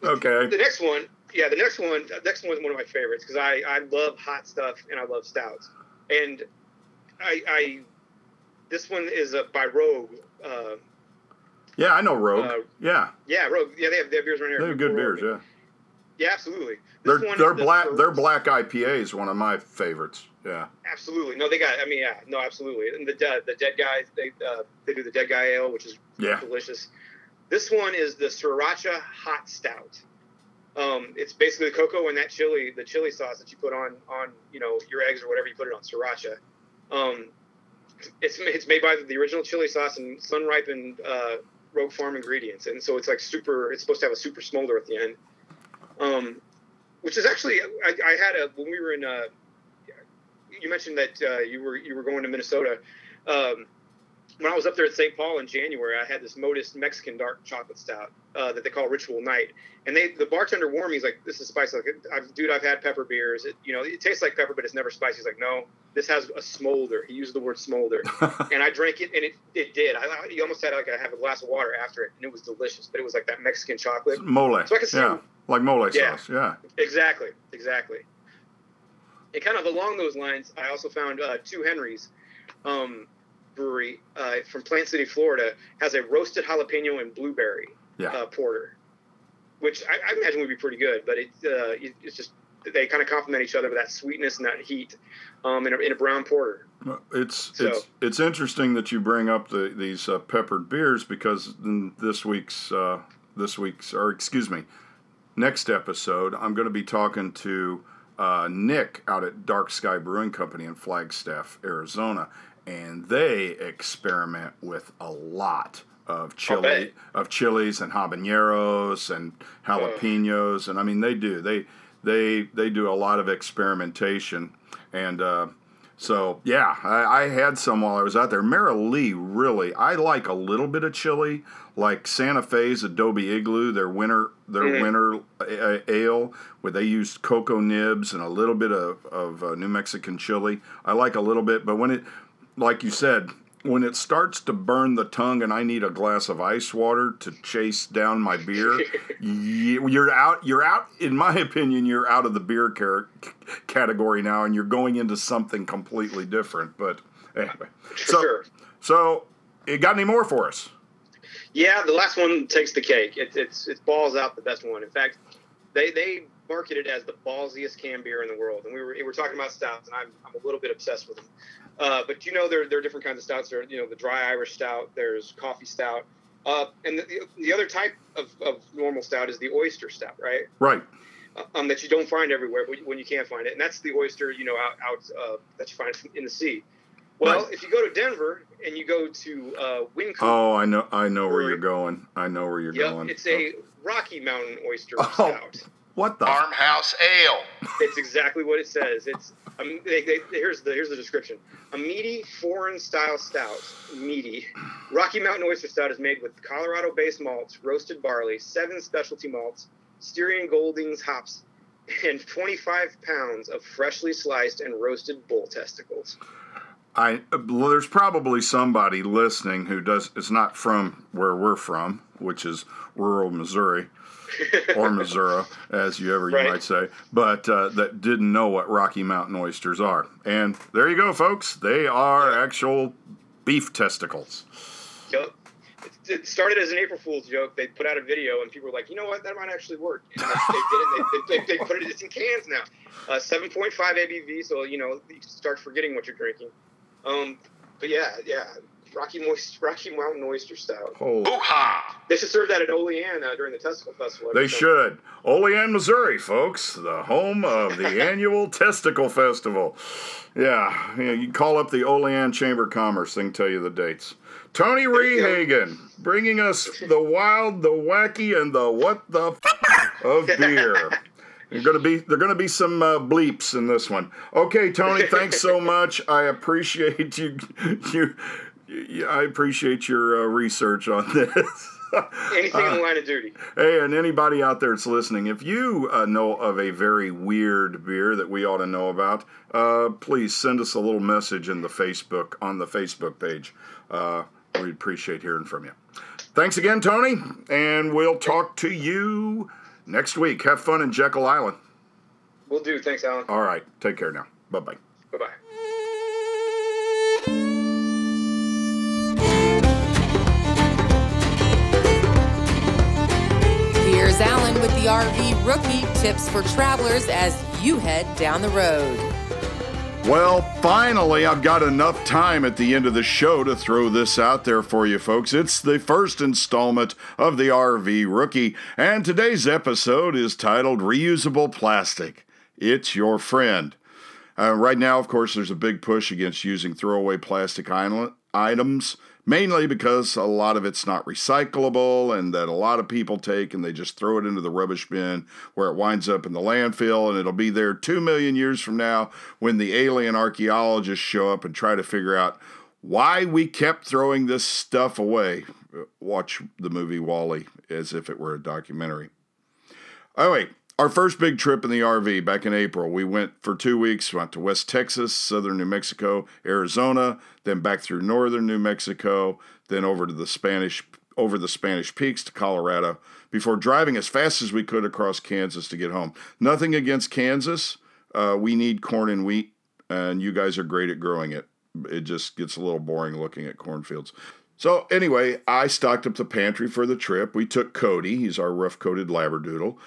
Okay. the next one, yeah, the next one, the next one is one of my favorites because I, I love hot stuff and I love stouts. And I, I this one is uh, by Rogue. Uh, Yeah, I know Rogue. Uh, yeah, yeah, Rogue. Yeah, they have, they have beers right here. they have good beers. Yeah, Yeah, absolutely. their This one their is the black their black IPA is one of my favorites. Yeah. Absolutely. No, they got. I mean, yeah, no, absolutely. And the uh, the dead guys, they uh, they do the dead guy ale, which is Yeah. delicious. This one is the Sriracha Hot Stout. Um, it's basically the cocoa and that chili, the chili sauce that you put on on you know your eggs or whatever you put it on sriracha. Um, it's it's made by the original chili sauce and sun ripened uh, Rogue Farm ingredients, and so it's like super. It's supposed to have a super smolder at the end. Um, which is actually I, I had a when we were in. Uh, you mentioned that uh, you were you were going to Minnesota. Um, when I was up there at St. Paul in January, I had this Modus Mexican dark chocolate stout uh, that they call Ritual Night, and they the bartender warned me he's like, "This is spicy." Like, I've, dude, I've had pepper beers. It, you know, it tastes like pepper, but it's never spicy. He's like, "No, this has a smolder." He used the word smolder, and I drank it, and it, it did. I, I you almost had like I have a glass of water after it, and it was delicious. But it was like that Mexican chocolate. Mole. So I can see- yeah, like mole Yeah. sauce. Yeah. Exactly, exactly. And kind of along those lines, I also found uh, Two Henrys um, Brewery uh, from Plant City, Florida, has a roasted jalapeno and blueberry Yeah. uh, porter, which I, I imagine would be pretty good. But it, uh, it, it's just they kind of complement each other with that sweetness and that heat um, in, a, in a brown porter. It's So- it's it's interesting that you bring up the these uh, peppered beers because this week's uh, this week's or excuse me next episode I'm going to be talking to uh, Nick out at Dark Sky Brewing Company in Flagstaff, Arizona, and they experiment with a lot of chili of chilies and habaneros and jalapenos and I mean they do they they they do a lot of experimentation and uh, so yeah, I, I had some while I was out there. Mara Lee really, I like a little bit of chili, like Santa Fe's Adobe Igloo, their winter their Mhm. winter uh, ale, where they used cocoa nibs and a little bit of of uh, New Mexican chili. I like a little bit, but when it, like you said, when it starts to burn the tongue and I need a glass of ice water to chase down my beer, you- you're out. You're out. In my opinion, you're out of the beer category now, and you're going into something completely different. But anyway, so sure. so it got any more for us? Yeah, the last one takes the cake. It, it's it's balls out the best one. In fact, they they market it as the ballsiest can beer in the world. And we were we were talking about stouts, and I'm, I'm a little bit obsessed with them. Uh, but you know, there there are different kinds of stouts. There, you know, the dry Irish stout. There's coffee stout. Uh, and the, the other type of, of normal stout is the oyster stout, right? Right. Uh, um, that you don't find everywhere when- when you can't find it, and that's the oyster, you know, out, out uh, that you find in the sea. Well, Right. if you go to Denver and you go to uh, Wynkoop, Oh, I know. I know where Brewery. you're going. I know where you're yep, going. it's a Rocky Mountain oyster Oh. stout. what the? Farmhouse Ale. It's exactly what it says. It's um, they, they, here's the here's the description: a meaty foreign style stout. Meaty Rocky Mountain Oyster Stout is made with Colorado-based malts, roasted barley, seven specialty malts, Styrian Goldings hops, and 25 pounds of freshly sliced and roasted bull testicles. I well, there's probably somebody listening who does is not from where we're from, which is rural Missouri or Missouri, as you ever you Right. might say, but uh, that didn't know what Rocky Mountain oysters are. And there you go, folks. They are actual beef testicles. Yep. It, started as an April Fool's joke. They put out a video, and people were like, "You know what? That might actually work." And they, they did it. They, they, they put it. It's in cans now. Uh, 7.5 ABV, so you know you start forgetting what you're drinking. Um, but yeah, yeah, Rocky Moist, Rocky Mountain Oyster Stout. Holy Hoo-ha! They should serve that at Olean uh, during the Testicle Festival. They every should. Olean, Missouri, folks, the home of the annual Testicle Festival. Yeah, yeah, you call up the Olean Chamber of Commerce, they can tell you the dates. Tony Rehagen, bringing us the wild, the wacky, and the what the f- of beer. There're gonna be there gonna be some uh, bleeps in this one. Okay, Tony, thanks so much. I appreciate you. You, you I appreciate your uh, research on this. Anything in the line of duty. Hey, and anybody out there that's listening, if you uh, know of a very weird beer that we ought to know about, uh, please send us a little message in the Facebook on the Facebook page. Uh, we'd appreciate hearing from you. Thanks again, Tony, and we'll talk to you next week. Have fun in Jekyll Island. We'll do. Thanks, Alan. All right, take care now. Bye bye. Bye bye. Here's Alan with the RV Rookie tips for travelers as you head down the road. Well, finally, I've got enough time at the end of the show to throw this out there for you folks. It's the first installment of the RV Rookie, and today's episode is titled Reusable Plastic. It's your friend. Uh, right now, of course, there's a big push against using throwaway plastic items, mainly because a lot of it's not recyclable and that a lot of people take and they just throw it into the rubbish bin where it winds up in the landfill and it'll be there two million years from now when the alien archaeologists show up and try to figure out why we kept throwing this stuff away. Watch the movie WALL-E as if it were a documentary. Oh, wait. Our first big trip in the RV back in April, we went for two weeks, went to West Texas, southern New Mexico, Arizona, then back through northern New Mexico, then over to the Spanish over the Spanish Peaks to Colorado before driving as fast as we could across Kansas to get home. Nothing against Kansas. Uh, we need corn and wheat, and you guys are great at growing it. It just gets a little boring looking at cornfields. So anyway, I stocked up the pantry for the trip. We took Cody, he's our rough-coated labradoodle.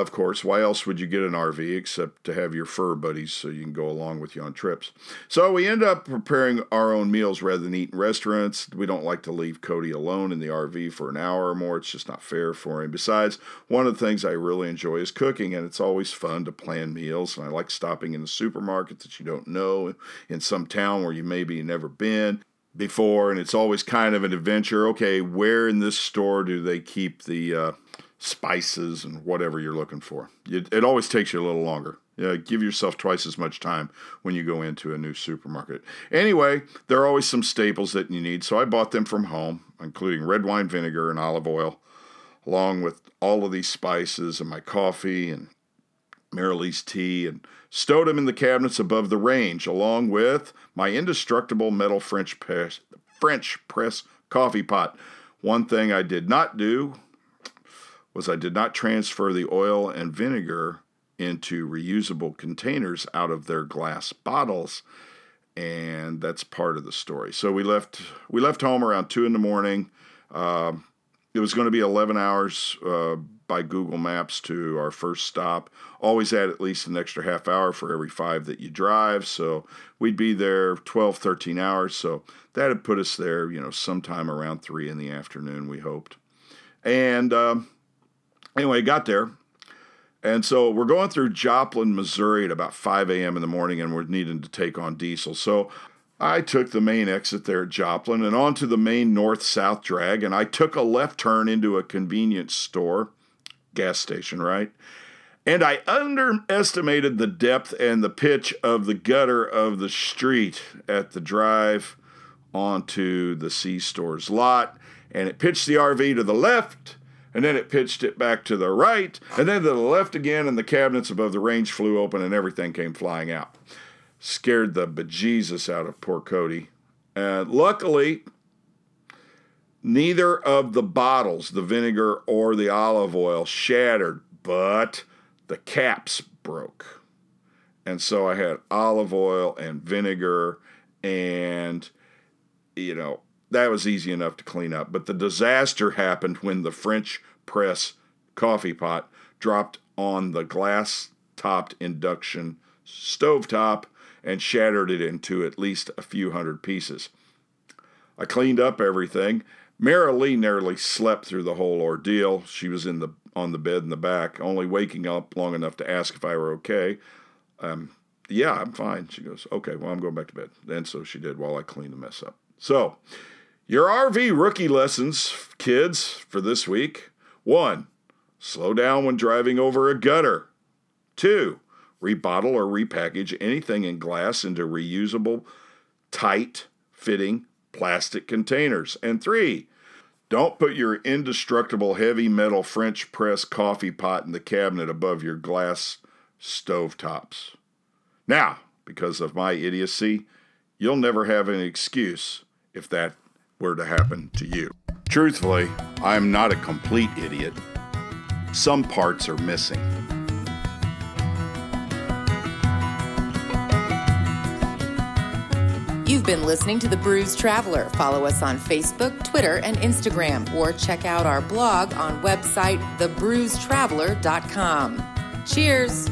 Of course, why else would you get an RV except to have your fur buddies so you can go along with you on trips? So we end up preparing our own meals rather than eating restaurants. We don't like to leave Cody alone in the RV for an hour or more. It's just not fair for him. Besides, one of the things I really enjoy is cooking, and it's always fun to plan meals. And I like stopping in the supermarket that you don't know in some town where you maybe never been before, and it's always kind of an adventure. Okay, where in this store do they keep the uh, spices and whatever you're looking for? It, it always takes you a little longer. Yeah, give yourself twice as much time when you go into a new supermarket. Anyway, there are always some staples that you need, so I bought them from home, including red wine vinegar and olive oil, along with all of these spices and my coffee and Marilee's tea and stowed them in the cabinets above the range, along with my indestructible metal French press, French press coffee pot. One thing I did not do was I did not transfer the oil and vinegar into reusable containers out of their glass bottles and that's part of the story so we left we left home around two in the morning um, it was going to be 11 hours uh, by Google Maps to our first stop. Always add at least an extra half hour for every five that you drive. So we'd be there 12, 13 hours. So that had put us there, you know, sometime around three in the afternoon, we hoped. And um, anyway, got there. And so we're going through Joplin, Missouri at about 5 a.m. in the morning, and we're needing to take on diesel. So I took the main exit there at Joplin and onto the main north south drag, and I took a left turn into a convenience store, gas station, right? And I underestimated the depth and the pitch of the gutter of the street at the drive onto the C Stores lot. And it pitched the RV to the left, and then it pitched it back to the right, and then to the left again, and the cabinets above the range flew open, and everything came flying out scared the bejesus out of poor Cody. And luckily, neither of the bottles, the vinegar or the olive oil, shattered, but the caps broke. And so I had olive oil and vinegar, and, you know, that was easy enough to clean up. But the disaster happened when the French press coffee pot dropped on the glass topped induction stovetop and shattered it into at least a few hundred pieces. I cleaned up everything. Mara Lee nearly slept through the whole ordeal. She was in the on the bed in the back, only waking up long enough to ask if I were okay. Um, yeah, I'm fine. She goes, okay, well, I'm going back to bed. And so she did while I cleaned the mess up. So, your RV rookie lessons, kids, for this week. One, slow down when driving over a gutter. Two, rebottle or repackage anything in glass into reusable, tight fitting plastic containers. And three, don't put your indestructible heavy metal French press coffee pot in the cabinet above your glass stove tops. Now, because of my idiocy, you'll never have an excuse if that were to happen to you. Truthfully, I'm not a complete idiot. Some parts are missing. You've been listening to The Brews Traveler. Follow us on Facebook, Twitter, and Instagram, or check out our blog on website thebrewstraveler.com. Cheers.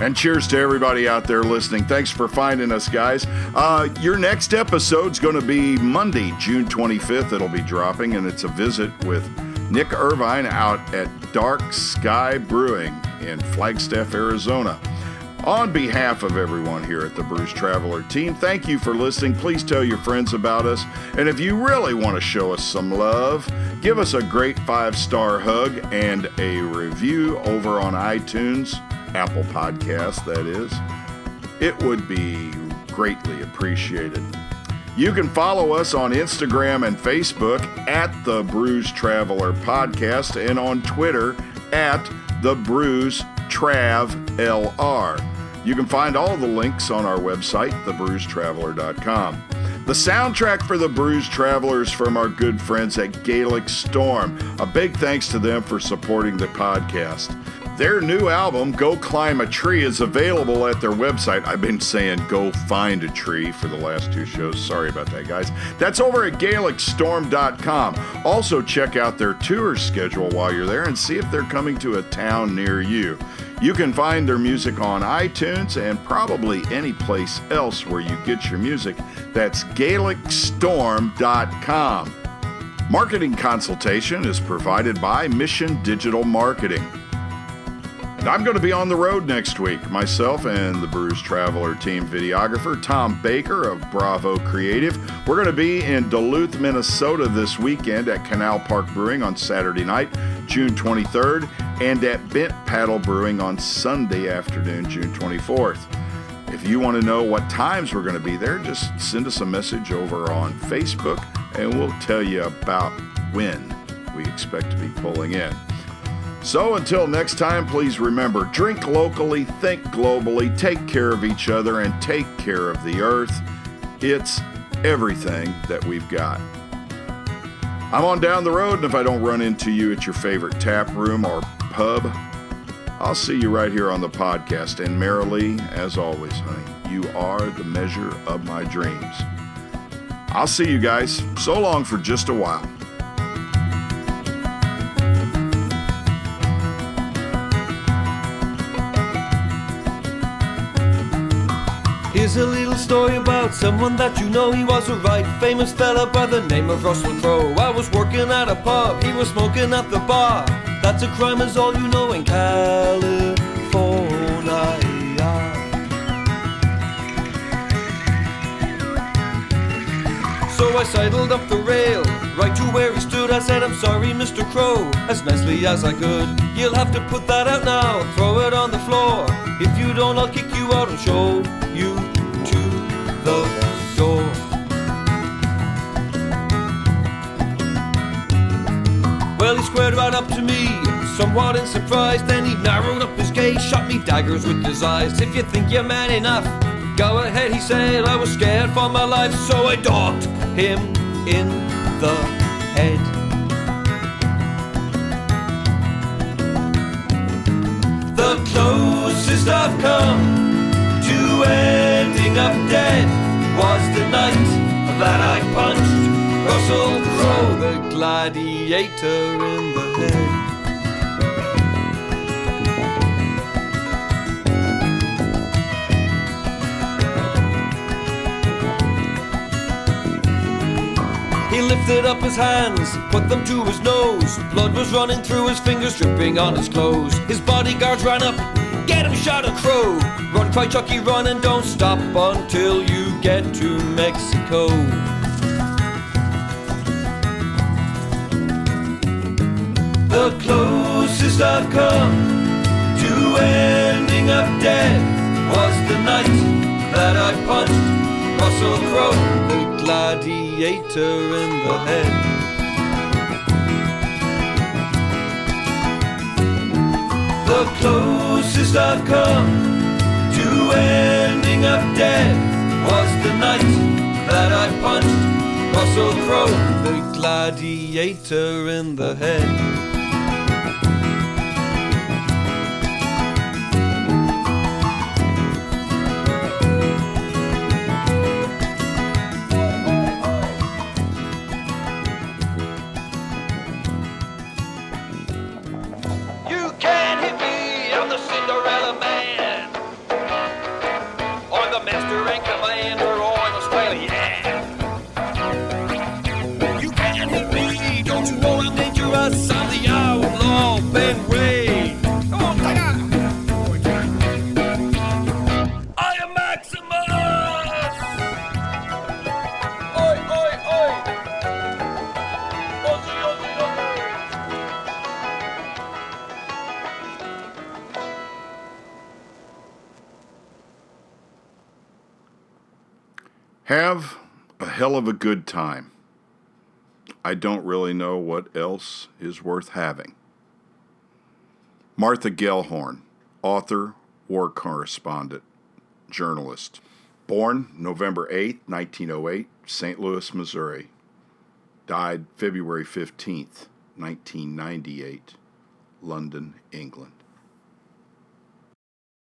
And cheers to everybody out there listening. Thanks for finding us, guys. Uh, your next episode's going to be Monday, June 25th. It'll be dropping, and it's a visit with Nick Irvine out at Dark Sky Brewing in Flagstaff, Arizona. On behalf of everyone here at the Brews Traveler team, thank you for listening. Please tell your friends about us. And if you really want to show us some love, give us a great five star hug and a review over on iTunes, Apple Podcasts, that is. It would be greatly appreciated. You can follow us on Instagram and Facebook at the Brews Traveler Podcast and on Twitter at the Bruise Trav LR. You can find all the links on our website, thebrewstraveler.com. The soundtrack for The Brews Travelers from our good friends at Gaelic Storm. A big thanks to them for supporting the podcast. Their new album, Go Climb a Tree, is available at their website. I've been saying go find a tree for the last two shows. Sorry about that, guys. That's over at GaelicStorm.com. Also, check out their tour schedule while you're there and see if they're coming to a town near you. You can find their music on iTunes and probably any place else where you get your music. That's GaelicStorm.com. Marketing consultation is provided by Mission Digital Marketing. I'm going to be on the road next week. Myself and the Brews Traveler team videographer, Tom Baker of Bravo Creative. We're going to be in Duluth, Minnesota this weekend at Canal Park Brewing on Saturday night, June 23rd, and at Bent Paddle Brewing on Sunday afternoon, June 24th. If you want to know what times we're going to be there, just send us a message over on Facebook and we'll tell you about when we expect to be pulling in. So until next time, please remember drink locally, think globally, take care of each other, and take care of the earth. It's everything that we've got. I'm on down the road, and if I don't run into you at your favorite tap room or pub, I'll see you right here on the podcast. And merrily, as always, honey, you are the measure of my dreams. I'll see you guys. So long for just a while. Here's a little story about someone that you know. He was a right famous fella by the name of Russell Crowe. I was working at a pub, he was smoking at the bar. That's a crime, is all you know in California. So I sidled up the rail, right to where he stood. I said, I'm sorry, Mr. Crowe, as nicely as I could. You'll have to put that out now, throw it on the floor. If you don't, I'll kick you out and show you the door. Well, he squared right up to me, somewhat in surprise. Then he narrowed up his gaze, shot me daggers with his eyes. If you think you're man enough, go ahead, he said. I was scared for my life, so I docked him in the head. The closest I've come to ending up dead was the night that I punched Russell Crowe, the gladiator in the head. He lifted up his hands, put them to his nose. Blood was running through his fingers, dripping on his clothes. His bodyguards ran up, get him shot a crow. Run, cry Chucky, run and don't stop until you get to Mexico. The closest I've come to ending up dead was the night that I punched Russell Crowe, the gladiator in the head. The closest I've come ending up dead was the night that I punched Russell Crowe, the gladiator in the head. Hell of a good time. I don't really know what else is worth having. Martha Gellhorn, author, war correspondent, journalist. Born November 8, 1908, St. Louis, Missouri. Died February 15, 1998, London, England.